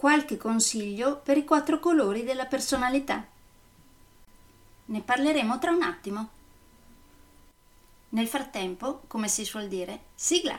qualche consiglio per i quattro colori della personalità. Ne parleremo tra un attimo. Nel frattempo, come si suol dire, sigla!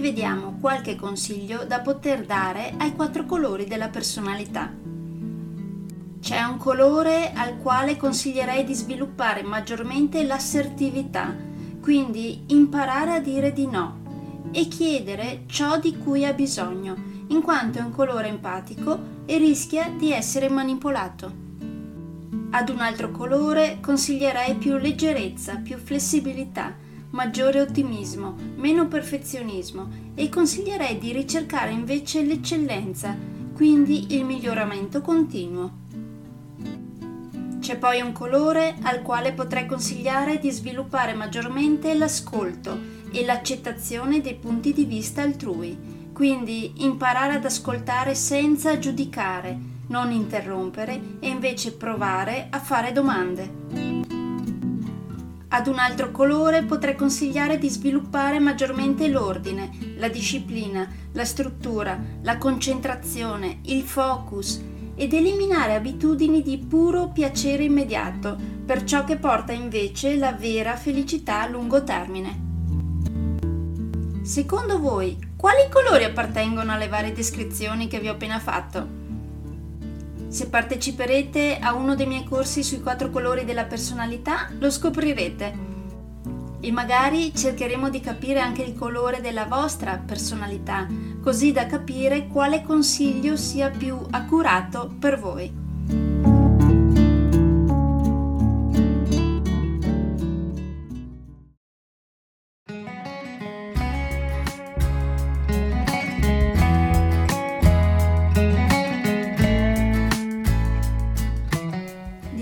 Vediamo qualche consiglio da poter dare ai quattro colori della personalità. C'è un colore al quale consiglierei di sviluppare maggiormente l'assertività, quindi imparare a dire di no e chiedere ciò di cui ha bisogno, in quanto è un colore empatico e rischia di essere manipolato. Ad un altro colore consiglierei più leggerezza, più flessibilità, maggiore ottimismo, meno perfezionismo e consiglierei di ricercare invece l'eccellenza, quindi il miglioramento continuo. C'è poi un colore al quale potrei consigliare di sviluppare maggiormente l'ascolto e l'accettazione dei punti di vista altrui, quindi imparare ad ascoltare senza giudicare, non interrompere e invece provare a fare domande. Ad un altro colore potrei consigliare di sviluppare maggiormente l'ordine, la disciplina, la struttura, la concentrazione, il focus ed eliminare abitudini di puro piacere immediato per ciò che porta invece la vera felicità a lungo termine. Secondo voi, quali colori appartengono alle varie descrizioni che vi ho appena fatto? Se parteciperete a uno dei miei corsi sui quattro colori della personalità, lo scoprirete. E magari cercheremo di capire anche il colore della vostra personalità, così da capire quale consiglio sia più accurato per voi.